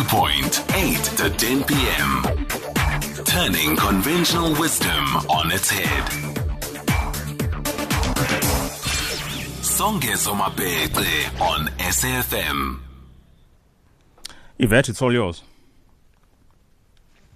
Viewpoint, 8 to 10 p.m. Turning conventional wisdom on its head. Songezo Mapete on SAFM. Yvette, it's all yours.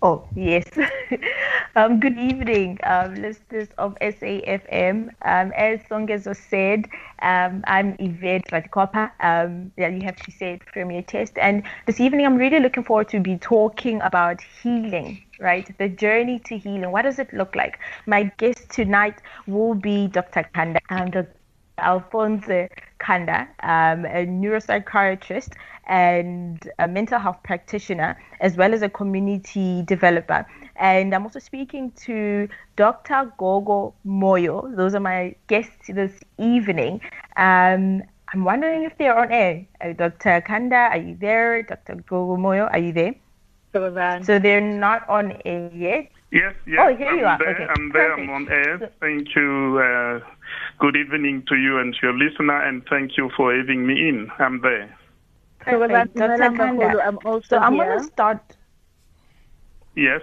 Oh, yes. um, good evening, um, listeners of SAFM. Um, as Songezo said, um, I'm Yvette Ratikopa. Um, yeah, you have to say it from your test. And this evening, I'm really looking forward to be talking about healing, right? The journey to healing. What does it look like? My guest tonight will be Dr. Khanda. Um, Dr. Alphonse Khanda, um, a neuropsychiatrist and a mental health practitioner, as well as a community developer. And I'm also speaking to Dr. Gogo Moyo. Those are my guests this evening. Um, I'm wondering if they're on air. Uh, Dr. Khanda, are you there? Dr. Gogo Moyo, are you there? So they're not on air yet. Yes, yes. Oh, here I'm you are. There, Okay, I'm there. I'm on air. Thank you. Uh, good evening to you and to your listener, and thank you for having me in. I'm there. Perfect. Dr. Khanda. I'm also So I'm going to start Yes.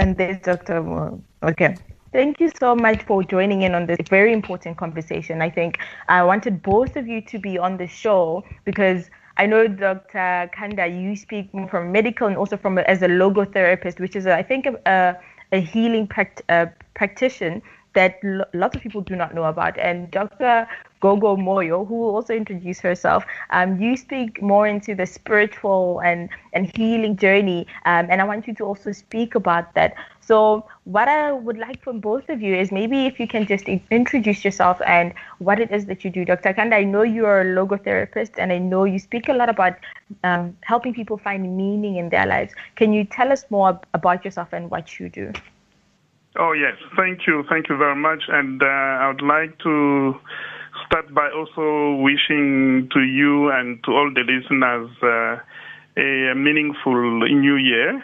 And there's Dr. Mo. Okay. Thank you so much for joining in on this very important conversation. I think I wanted both of you to be on the show because I know Dr. Khanda, you speak from medical and also from as a logotherapist, which is, I think, a, a healing pract- uh, practitioner that lo- lots of people do not know about. And Dr. Gogo Moyo, who will also introduce herself, um, you speak more into the spiritual and, and healing journey. Um, and I want you to also speak about that. So, what I would like from both of you is maybe if you can just in- introduce yourself and what it is that you do. Dr. Khanda, I know you are a logotherapist and I know you speak a lot about um, helping people find meaning in their lives. Can you tell us more ab- about yourself and what you do? Oh, yes. Thank you. Thank you very much. And uh, I would like to start by also wishing to you and to all the listeners uh, a meaningful new year.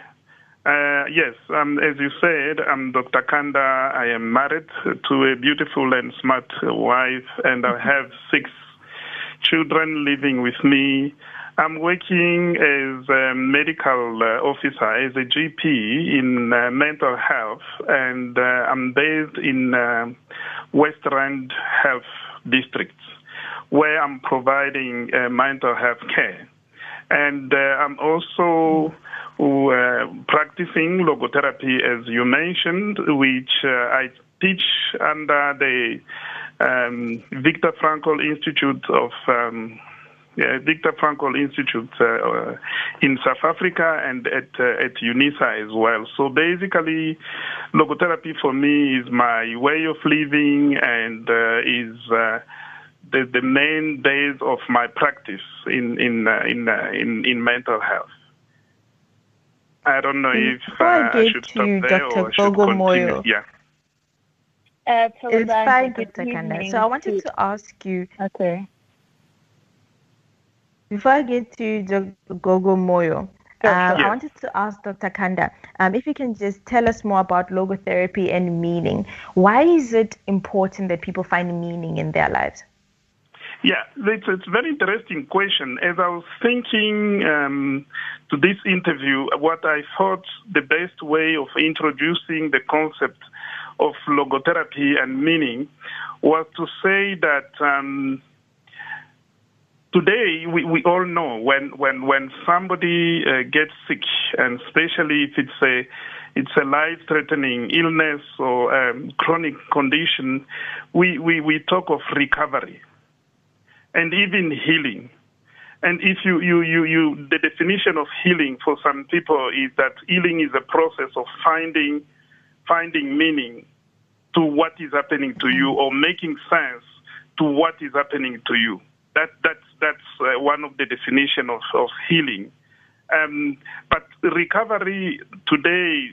Uh, yes, um, as you said, I'm Dr. Khanda. I am married to a beautiful and smart wife, and I have six children living with me. I'm working as a medical uh, officer, as a GP in uh, mental health, and uh, I'm based in West Rand Health District, where I'm providing mental health care. And I'm also practicing logotherapy, as you mentioned, which I teach under the um, Viktor Frankl Institute of um, yeah, Viktor Frankl Institute uh, uh, in South Africa and at uh, at UNISA as well. So basically, logotherapy for me is my way of living and uh, is uh, the the main base of my practice in in uh, in, uh, in in mental health. I don't know if uh, I I get should to stop there Dr. or should Gogo continue. Yeah. Uh, It's fine, Dr. Khanda. So I wanted to ask you, Okay. Before I get to Dr. Gogo Moyo, um, I wanted to ask Dr. Khanda um, if you can just tell us more about logotherapy and meaning. Why is it important that people find meaning in their lives? Yeah, it's, it's a very interesting question. As I was thinking um, to this interview, what I thought the best way of introducing the concept of logotherapy and meaning was to say that um, today we, we all know when, when, when somebody uh, gets sick, and especially if it's a it's a life-threatening illness or um, chronic condition, we, we, we talk of recovery and even healing. And if you, you, you, you, the definition of healing for some people is that healing is a process of finding, finding meaning to what is happening to you or making sense to what is happening to you. That, that's, that's uh, one of the definition of, of healing. Um, but recovery today,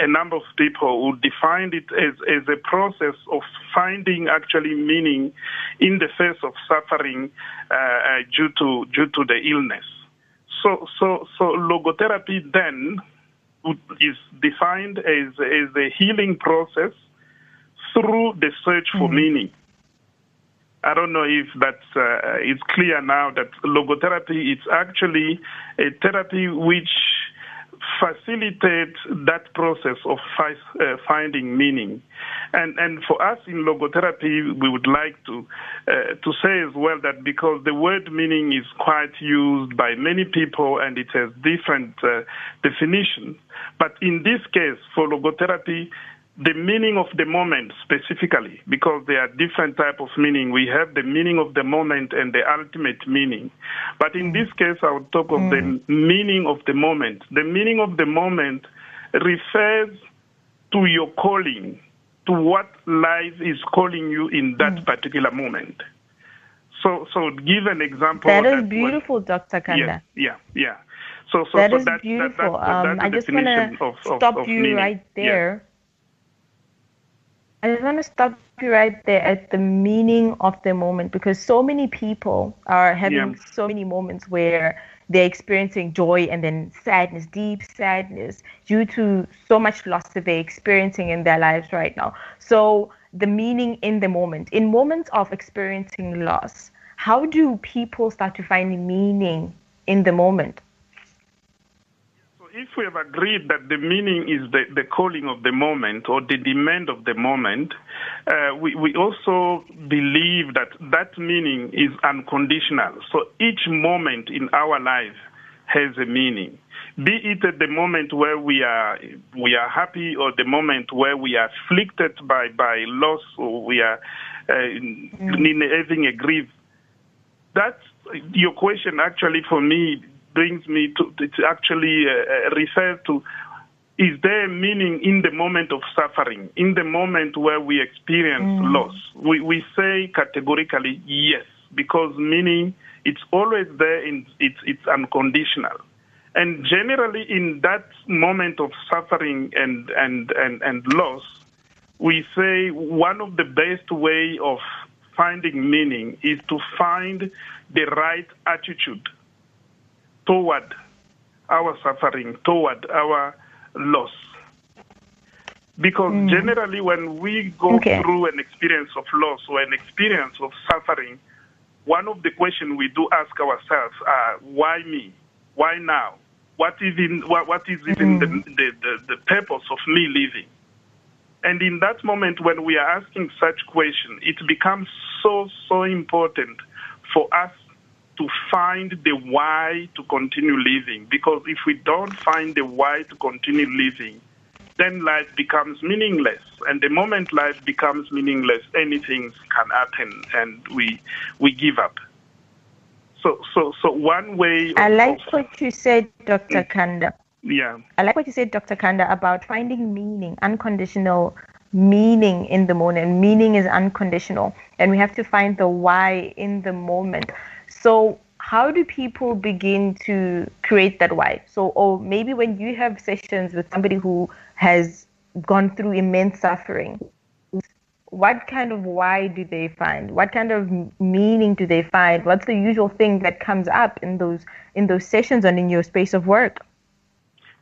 a number of people would define it as, as a process of finding actually meaning in the face of suffering uh, uh, due to due to the illness. So so so logotherapy then is defined as as a healing process through the search for meaning. I don't know if that's uh, it's clear now that logotherapy is actually a therapy which facilitate that process of fi- uh, finding meaning. And and for us in logotherapy, we would like to uh, to say as well that because the word meaning is quite used by many people and it has different uh, definitions. But in this case, for logotherapy, the meaning of the moment specifically because there are different type of meaning. We have the meaning of the moment and the ultimate meaning. But in this case i would talk of mm. the meaning of the moment. The meaning of the moment refers to your calling to what life is calling you in that mm. particular moment. So so give an example that is beautiful dr khanda. Yeah yeah yeah. So so that so is that, beautiful. that, that, um, i just want to stop of you right there. yeah. I just want to stop you right there at the meaning of the moment because so many people are having Yeah. so many moments where they're experiencing joy and then sadness, deep sadness, due to so much loss that they're experiencing in their lives right now. So, the meaning in the moment, in moments of experiencing loss, how do people start to find meaning in the moment? If we have agreed that the meaning is the, the calling of the moment or the demand of the moment, uh, we, we also believe that that meaning is unconditional. So each moment in our life has a meaning. Be it at the moment where we are we are happy or the moment where we are afflicted by, by loss or we are uh, in having a grief. That's your question actually for me brings me to it actually uh, refers to is there meaning in the moment of suffering in the moment where we experience Mm. loss? We we say categorically yes because meaning it's always there in it's it's unconditional. And generally in that moment of suffering and and and, and loss we say one of the best way of finding meaning is to find the right attitude toward our suffering, toward our loss. Because mm. generally, when we go Okay. through an experience of loss or an experience of suffering, one of the questions we do ask ourselves are, why me? Why now? What even what, what is even the, mm-hmm. the, the, the purpose of me living? And in that moment, when we are asking such questions, it becomes so, so important for us to find the why to continue living. Because if we don't find the why to continue living, then life becomes meaningless. And the moment life becomes meaningless, anything can happen and we, we give up. So, so, so one way I like of- what you said, Dr. Mm. Khanda. yeah, I like what you said, Dr. Khanda, about finding meaning, unconditional meaning in the moment. Meaning is unconditional, and we have to find the why in the moment. So, how do people begin to create that why? So, or maybe when you have sessions with somebody who has gone through immense suffering, what kind of why do they find? What kind of meaning do they find? What's the usual thing that comes up in those in those sessions and in your space of work?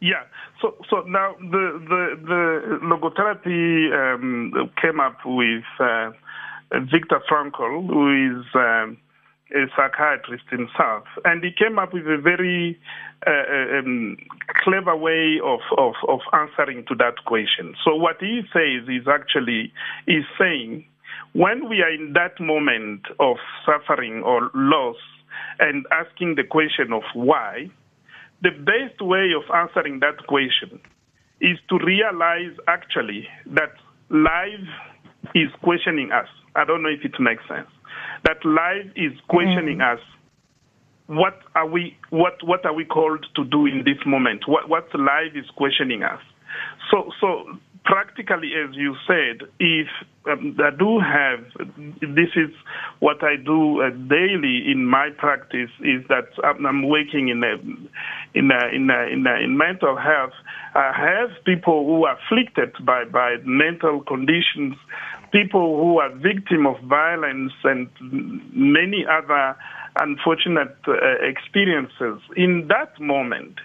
Yeah. So so now the the the logotherapy um, came up with uh, Viktor Frankl, who is um, a psychiatrist himself, and he came up with a very uh, um, clever way of, of of answering to that question. So what he says is actually is saying when we are in that moment of suffering or loss and asking the question of why the best way of answering that question is to realize actually that life is questioning us. I don't know if it makes sense. That life is questioning us. What are we? What what are we called to do in this moment? What what life is questioning us? So so practically, as you said, if um, I do have this is what I do uh, daily in my practice is that I'm, I'm working in a in a, in a, in, a, in mental health. I have people who are afflicted by by mental conditions, people who are victim of violence and many other unfortunate uh, experiences. In that moment,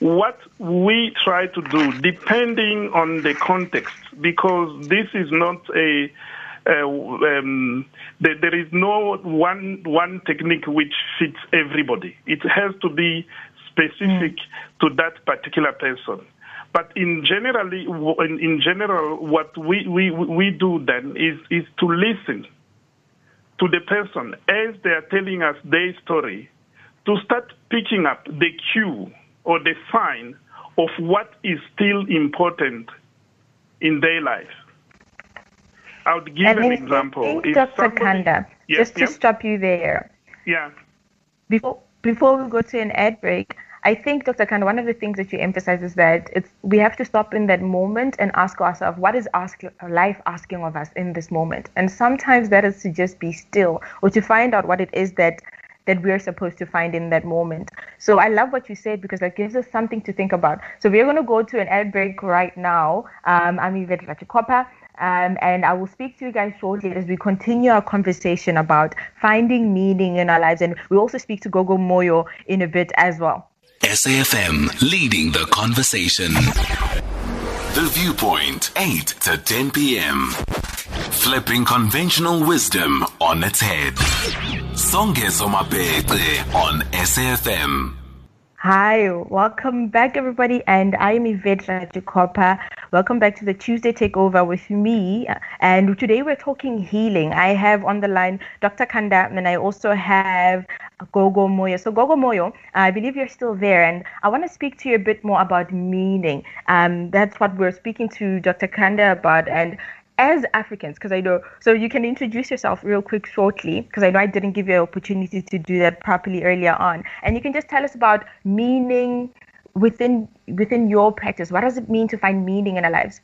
what we try to do, depending on the context, because this is not a uh, um, there, there is no one one technique which fits everybody. It has to be specific mm. to that particular person. But in generally, in general, what we, we, we do then is, is to listen to the person as they are telling us their story, to start picking up the cue or the sign of what is still important in their life. I would give and an example. If Dr. Somebody, Khanda, yes, just to yeah? stop you there. Yeah. Before before we go to an ad break, I think, Dr. Khanda, one of the things that you emphasize is that it's we have to stop in that moment and ask ourselves, what is ask, life asking of us in this moment? And sometimes that is to just be still or to find out what it is that that we're supposed to find in that moment. So I love what you said because that gives us something to think about. So we're going to go to an ad break right now. Um, I'm Yvette Ratikopa. Um, and I will speak to you guys shortly as we continue our conversation about finding meaning in our lives. And we also speak to Gogo Moyo in a bit as well. SAFM leading the conversation. The Viewpoint, 8 to 10 p.m. Flipping conventional wisdom on its head. Songezo Mapete on SAFM. Hi, welcome back, everybody, and I am Yvette Ratikopa. Welcome back to the Tuesday Takeover with me. And today we're talking healing. I have on the line Dr. Khanda, and I also have Gogo Moyo. So, Gogo Moyo, I believe you're still there, and I want to speak to you a bit more about meaning. Um, that's what we're speaking to Dr. Khanda about, and as Africans, because I know, so you can introduce yourself real quick shortly, because I know I didn't give you an opportunity to do that properly earlier on, and you can just tell us about meaning within within your practice. What does it mean to find meaning in our lives?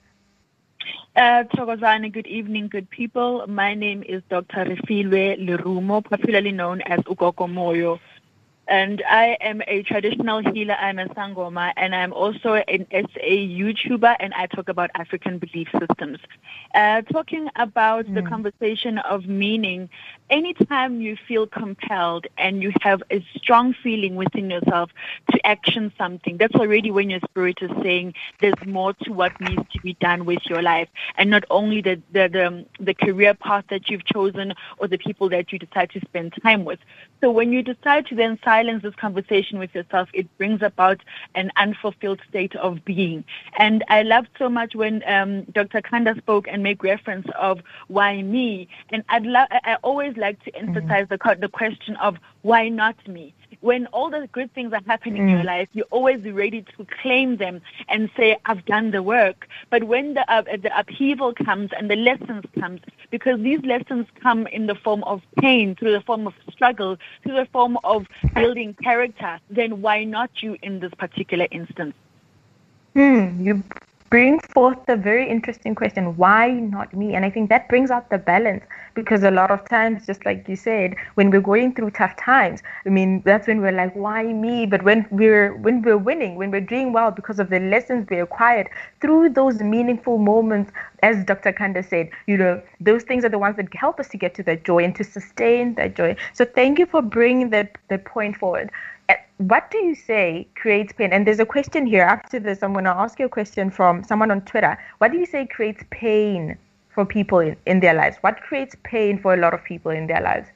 Uh, Tokozane, good evening, good people. My name is Dr. Refiloe Lerumo, popularly known as Ugogo Moyo and I am a traditional healer. I'm a Sangoma, and I'm also an SA YouTuber, and I talk about African belief systems. Uh, talking about mm. the conversation of meaning, anytime you feel compelled and you have a strong feeling within yourself to action something, that's already when your spirit is saying there's more to what needs to be done with your life, and not only the the the, the career path that you've chosen or the people that you decide to spend time with. So when you decide to then silence this conversation with yourself, it brings about an unfulfilled state of being. And I loved so much when um, Dr. Khanda spoke and made reference of why me. And I'd lo- I always like to emphasize mm-hmm. the, the question of why not me? when all the good things are happening mm. in your mm. life, you're always ready to claim them and say, I've done the work. But when the, uh, the upheaval comes and the lessons comes, because these lessons come in the form of pain, through the form of struggle, through the form of building character, then why not you in this particular instance? Hmm, you bring forth a very interesting question why not me? And i think that brings out the balance because a lot of times just like you said when we're going through tough times i mean that's when we're like why me? But when we're when we're winning when we're doing well because of the lessons we acquired through those meaningful moments as dr khanda said you know those things are the ones that help us to get to that joy and to sustain that joy so thank you for bringing that, that point forward uh, what do you say creates pain? And there's a question here. After this, I'm going to ask you a question from someone on Twitter. What do you say creates pain for people in, in their lives? What creates pain for a lot of people in their lives?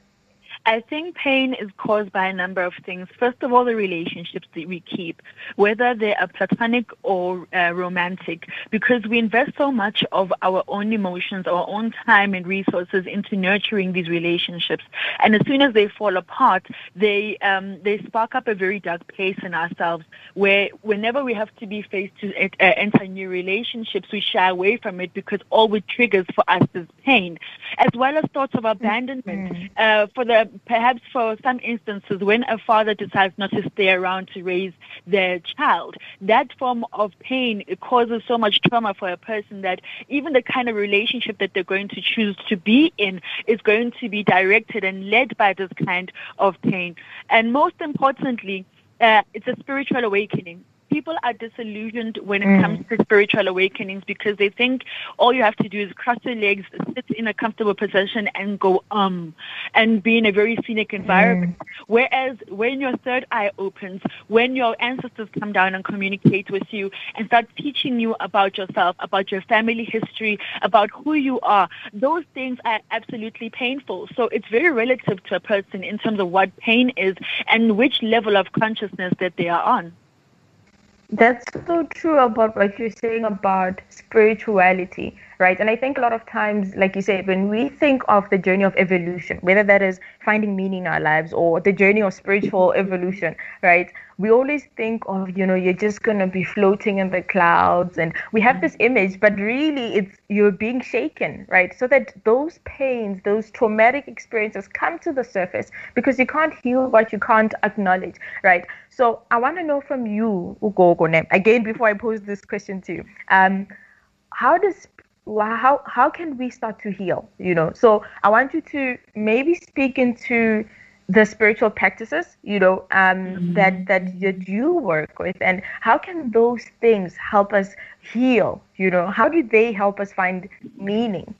I think pain is caused by a number of things. First of all, the relationships that we keep, whether they are platonic or uh, romantic, because we invest so much of our own emotions, our own time and resources into nurturing these relationships. And as soon as they fall apart, they um, they spark up a very dark place in ourselves, where whenever we have to be faced to uh, enter new relationships, we shy away from it because all it triggers for us is pain, as well as thoughts of abandonment. Mm-hmm. Uh, for the perhaps for some instances, when a father decides not to stay around to raise their child, that form of pain causes so much trauma for a person that even the kind of relationship that they're going to choose to be in is going to be directed and led by this kind of pain. And most importantly, uh, it's a spiritual awakening people are disillusioned when it mm. comes to spiritual awakenings because they think all you have to do is cross your legs, sit in a comfortable position, and go um, and be in a very scenic environment. Mm. Whereas when your third eye opens, when your ancestors come down and communicate with you and start teaching you about yourself, about your family history, about who you are, those things are absolutely painful. So it's very relative to a person in terms of what pain is and which level of consciousness that they are on. That's so true about what you're saying about spirituality, right? And I think a lot of times, like you said, when we think of the journey of evolution, whether that is finding meaning in our lives or the journey of spiritual evolution, right? we always think of you know you're just going to be floating in the clouds and we have this image but really it's you're being shaken right so that those pains those traumatic experiences come to the surface because you can't heal what you can't acknowledge right so i want to know from you Ugo ugogone again before i pose this question to you um how does how how can we start to heal you know so i want you to maybe speak into the spiritual practices you know um, mm-hmm. that that that you work with and how can those things help us heal you know how do they help us find meaning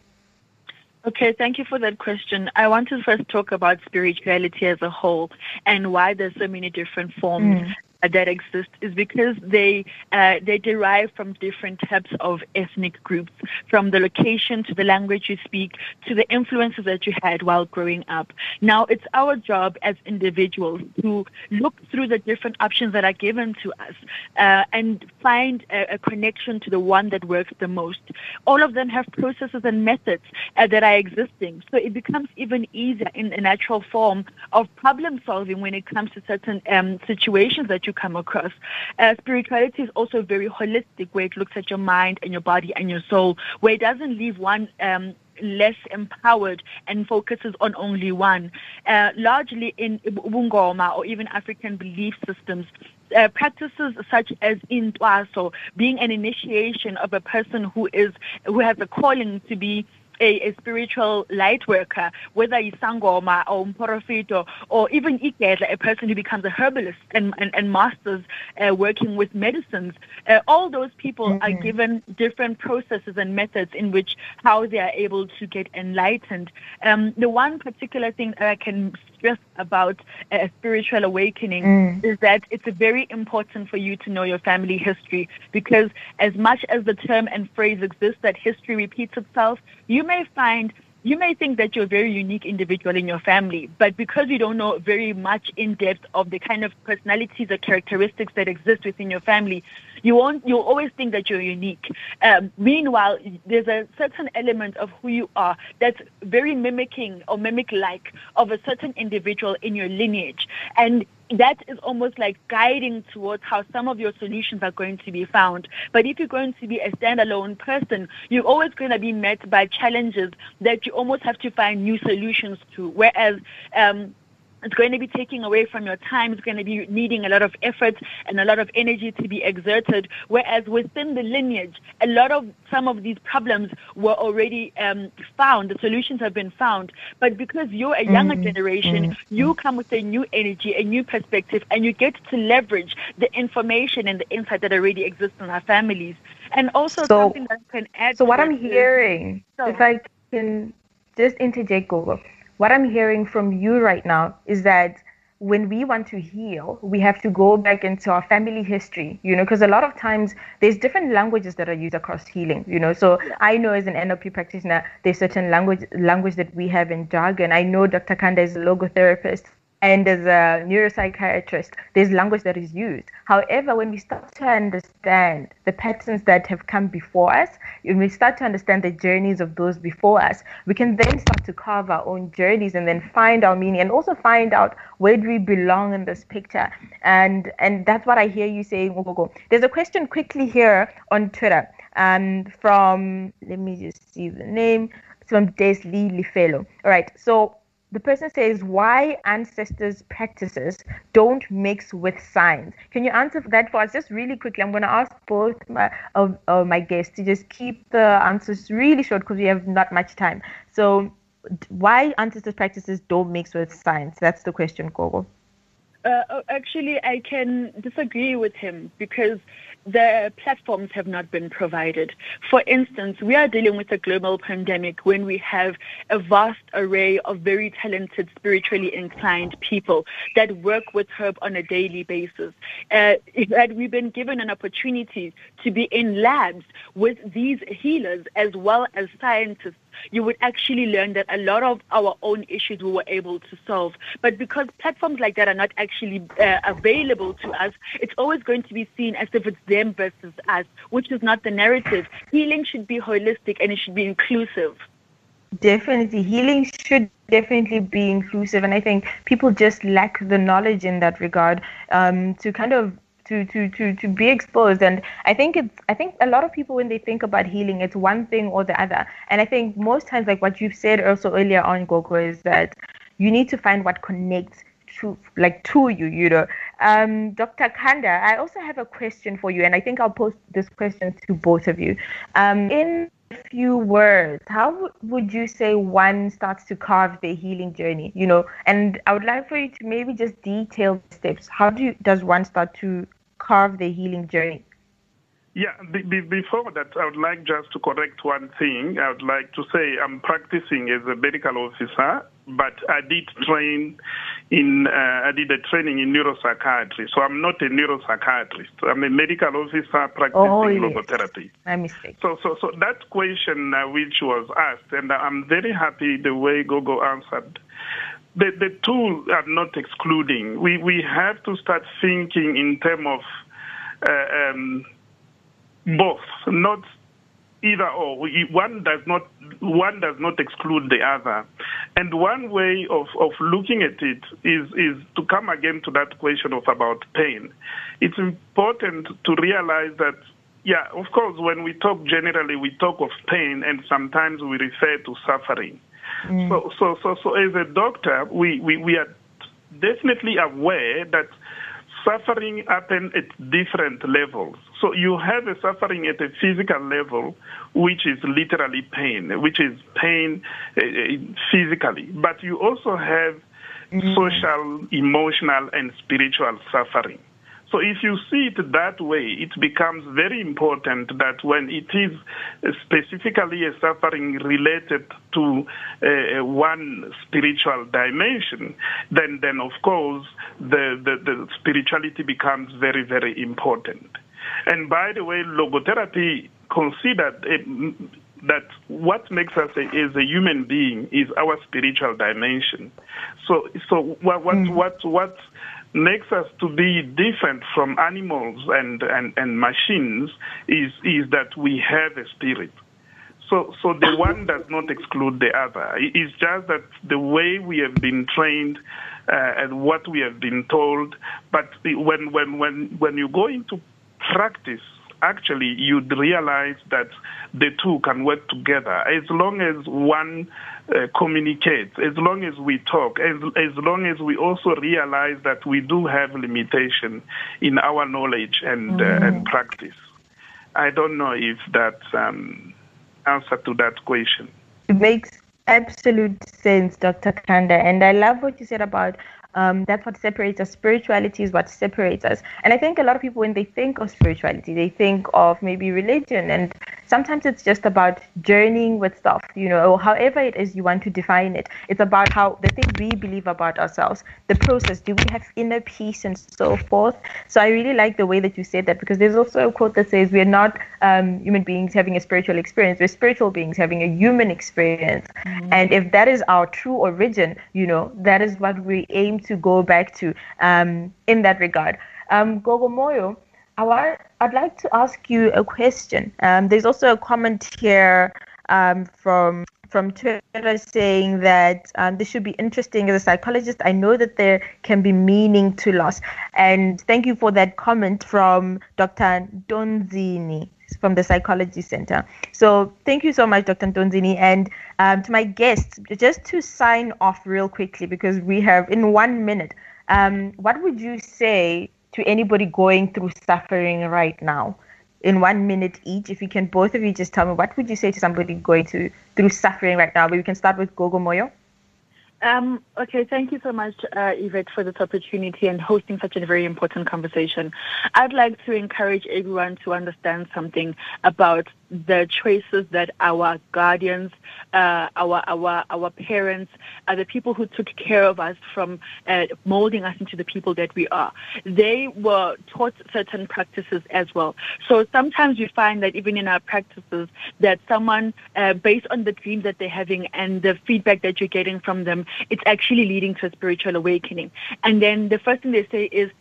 Okay, thank you for that question. I want to first talk about spirituality as a whole and why there's so many different forms mm that exist is because they uh, they derive from different types of ethnic groups, from the location to the language you speak to the influences that you had while growing up. Now, it's our job as individuals to look through the different options that are given to us uh, and find a, a, connection to the one that works the most. All of them have processes and methods uh, that are existing, so it becomes even easier in a natural form of problem solving when it comes to certain um, situations that you come across. Uh, spirituality is also very holistic, where it looks at your mind and your body and your soul, where it doesn't leave one um, less empowered and focuses on only one. Uh, largely in Bungoma or even African belief systems, uh, practices such as intwaso, being an initiation of a person who is who has a calling to be a, a spiritual light worker, whether it's Sangoma or Mporofito or even Ikeda, a person who becomes a herbalist and, and, and masters uh, working with medicines, uh, all those people mm-hmm. are given different processes and methods in which how they are able to get enlightened. Um, the one particular thing that I can stress about a spiritual awakening mm. is that it's very important for you to know your family history because as much as the term and phrase exists that history repeats itself, you may find you may think that you're a very unique individual in your family, but because you don't know very much in depth of the kind of personalities or characteristics that exist within your family, you won't. You'll always think that you're unique. Um, meanwhile, there's a certain element of who you are that's very mimicking or mimic-like of a certain individual in your lineage, and that is almost like guiding towards how some of your solutions are going to be found. But if you're going to be a standalone person, you're always going to be met by challenges that you almost have to find new solutions to. Whereas um, it's going to be taking away from your time. It's going to be needing a lot of effort and a lot of energy to be exerted. Whereas within the lineage, a lot of some of these problems were already um, found. The solutions have been found. But because you're a younger mm-hmm. generation, mm-hmm. you come with a new energy, a new perspective, and you get to leverage the information and the insight that already exists in our families. And also so, something that can add. So what I'm hearing, so, if I can just interject, Google what I'm hearing from you right now is that when we want to heal, we have to go back into our family history, you know, because a lot of times there's different languages that are used across healing, you know. So I know as an NLP practitioner, there's certain language language that we have in jargon. I know Dr. Khanda is a logotherapist and as a neuropsychiatrist, there's language that is used. However, when we start to understand the patterns that have come before us, when we start to understand the journeys of those before us, we can then start to carve our own journeys and then find our meaning and also find out where do we belong in this picture. And and that's what I hear you saying, Ogogo. There's a question quickly here on Twitter um, from, let me just see the name, from Desli Lifelo. All right, so the person says why ancestors' practices don't mix with science. Can you answer that for us just really quickly? I'm going to ask both my, of, of my guests to just keep the answers really short because we have not much time. So, why ancestors' practices don't mix with science? That's the question, Gogo. Uh, oh, actually, I can disagree with him because the platforms have not been provided. For instance, we are dealing with a global pandemic when we have a vast array of very talented, spiritually inclined people that work with herb on a daily basis. Uh, had we been given an opportunity to be in labs with these healers as well as scientists you would actually learn that a lot of our own issues we were able to solve. But because platforms like that are not actually uh, available to us, it's always going to be seen as if it's them versus us, which is not the narrative. Healing should be holistic and it should be inclusive. Definitely. Healing should definitely be inclusive. And I think people just lack the knowledge in that regard um, to kind of to to to to be exposed. And i think it's i think a lot of people when they think about healing it's one thing or the other. And i think most times like what you've said also earlier on gogo is that you need to find what connects to like to you you know. Um, dr khanda i also have a question for you and i think i'll post this question to both of you. Um, in few words, how would you say one starts to carve their healing journey? You know, and I would like for you to maybe just detail the steps. How do you, does one start to carve their healing journey? Yeah, before that, I would like just to correct one thing. I would like to say I'm practicing as a medical officer, but I did train in, uh, I did a training in neuropsychiatry. So I'm not a neuropsychiatrist. I'm a medical officer practicing oh, yes. logotherapy. My mistake. So, so, so that question uh, which was asked, and I'm very happy the way Gogo answered the, the two are not excluding. We, we have to start thinking in terms of uh, um, both, not either or. One does not one does not exclude the other. And one way of, of looking at it is is to come again to that question of about pain. It's important to realize that yeah, of course, when we talk generally, we talk of pain, and sometimes we refer to suffering. Mm. So, so, so, so, as a doctor, we, we, we are definitely aware that suffering happen at different levels. So you have a suffering at a physical level, which is literally pain, which is pain uh, physically. But you also have mm. social, emotional, and spiritual suffering. So if you see it that way, it becomes very important that when it is specifically a suffering related to uh, one spiritual dimension, then, then of course the, the, the spirituality becomes very, very important. And by the way, logotherapy considered uh, that what makes us a, as a human being is our spiritual dimension. So, so what, what, mm. what, what makes us to be different from animals and, and, and machines is, is that we have a spirit. So, so the one does not exclude the other. It's just that the way we have been trained uh, and what we have been told. But when, when, when, when you go into practice, actually you'd realize that the two can work together as long as one uh, communicates, as long as we talk, as, as long as we also realize that we do have limitation in our knowledge and, mm. uh, and practice. I don't know if that um, answer to that question. It makes absolute sense, Dr. Khanda. And I love what you said about um, that's what separates us. Spirituality is what separates us. And I think a lot of people, when they think of spirituality, they think of maybe religion. And sometimes it's just about journeying with stuff, you know, or however it is you want to define it. It's about how the things we believe about ourselves, the process. Do we have inner peace and so forth? So I really like the way that you said that because there's also a quote that says we're not um, human beings having a spiritual experience, we're spiritual beings having a human experience. Mm-hmm. And if that is our true origin, you know, that is what we aim to go back to um, in that regard. Um, Gogo Moyo, I'd like to ask you a question. Um, there's also a comment here um, from from Twitter saying that um, this should be interesting as a psychologist. I know that there can be meaning to loss, and thank you for that comment from Dr. Donzini from the Psychology Center. So thank you so much, Dr. Donzini, and um, to my guests, just to sign off real quickly because we have in one minute. Um, what would you say to anybody going through suffering right now? In one minute each, if you can, both of you just tell me what would you say to somebody going to, through suffering right now? But we can start with Gogo Moyo. Um, okay, thank you so much, uh, Yvette, for this opportunity and hosting such a very important conversation. I'd like to encourage everyone to understand something about the choices that our guardians, uh, our our our parents, uh, the people who took care of us from uh, molding us into the people that we are. They were taught certain practices as well. So sometimes you find that even in our practices, that someone, uh, based on the dreams that they're having and the feedback that you're getting from them, it's actually leading to a spiritual awakening. And then the first thing they say is,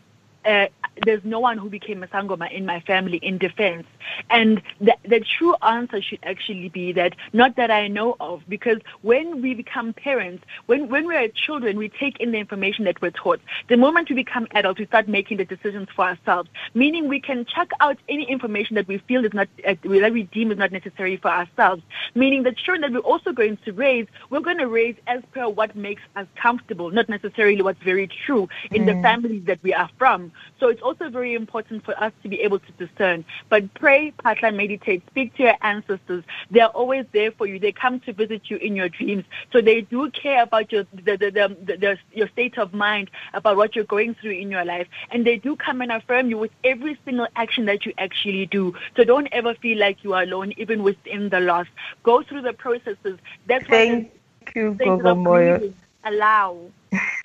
uh, there's no one who became a sangoma in my family in defense. And the, the true answer should actually be that not that I know of, because when we become parents, when, when we're children, we take in the information that we're taught. The moment we become adults, we start making the decisions for ourselves, meaning we can check out any information that we feel is not, uh, that we deem is not necessary for ourselves, meaning the children that we're also going to raise, we're going to raise as per what makes us comfortable, not necessarily what's very true in mm. the families that we are from. So it's also very important for us to be able to discern. But pray, patla, meditate, speak to your ancestors. They're always there for you. They come to visit you in your dreams. So they do care about your the, the, the, the, your state of mind, about what you're going through in your life. And they do come and affirm you with every single action that you actually do. So don't ever feel like you are alone, even within the loss. Go through the processes. That's Thank you, Gogo Moyo. Allow.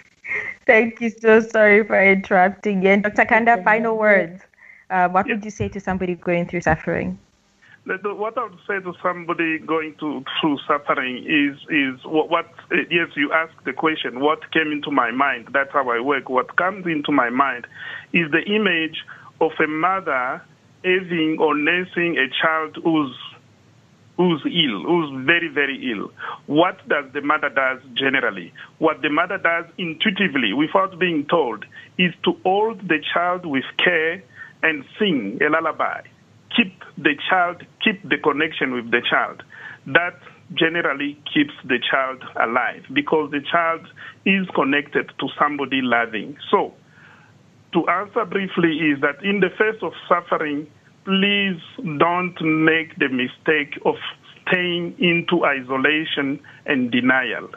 Thank you. So sorry for interrupting. And Dr. Khanda, final words. Uh, what would you say to somebody going through suffering? What I would say to somebody going to, through suffering is is what, what yes you ask the question what came into my mind that's how I work what comes into my mind is the image of a mother having or nursing a child who's who's ill, who's very, very ill. What does the mother does generally? What the mother does intuitively, without being told, is to hold the child with care and sing a lullaby. Keep the child, keep the connection with the child. That generally keeps the child alive because the child is connected to somebody loving. So, to answer briefly is that in the face of suffering, please don't make the mistake of staying into isolation and denial.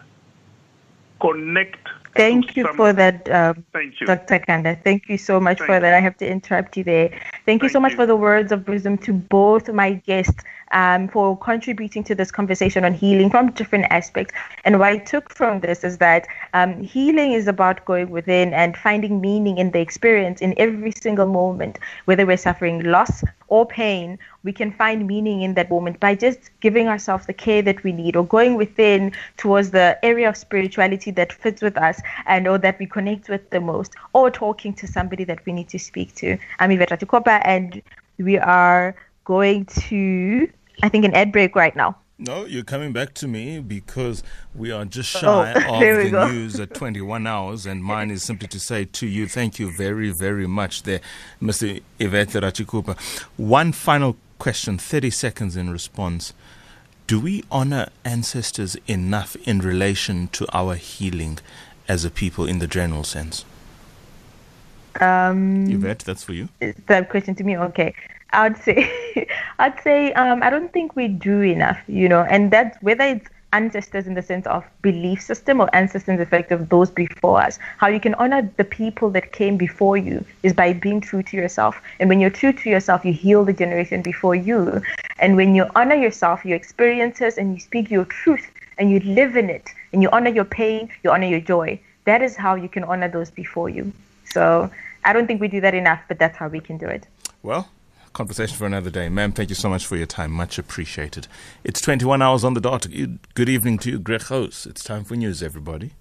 Connect. Thank you some... for that, um, Thank you. Dr. Khanda. Thank you so much Thank for that. I have to interrupt you there. Thank, Thank you so much you. for the words of wisdom to both my guests um, for contributing to this conversation on healing from different aspects. And what I took from this is that um, healing is about going within and finding meaning in the experience in every single moment, whether we're suffering loss or pain, we can find meaning in that moment by just giving ourselves the care that we need or going within towards the area of spirituality that fits with us and or that we connect with the most or talking to somebody that we need to speak to. I'm Yvette Tukopa and we are going to I think, an ad break right now. No, you're coming back to me because we are just oh, shy oh, of the go. news at 21 hours, and mine is simply to say to you, thank you very, very much there, Mr. Yvette Ratchikupa. One final question, 30 seconds in response. Do we honor ancestors enough in relation to our healing as a people in the general sense? Um, Yvette, that's for you. That question to me, okay. I'd say, I'd say, um, I don't think we do enough, you know, and that's whether it's ancestors in the sense of belief system or ancestors effect of those before us. How you can honor the people that came before you is by being true to yourself. And when you're true to yourself, you heal the generation before you. And when you honor yourself, your experiences, and you speak your truth and you live in it, and you honor your pain, you honor your joy. That is how you can honor those before you. So I don't think we do that enough, but that's how we can do it. Well, conversation for another day. Ma'am, thank you so much for your time. Much appreciated. It's 21 hours on the dot. Good evening to you, Greg House. It's time for news, everybody.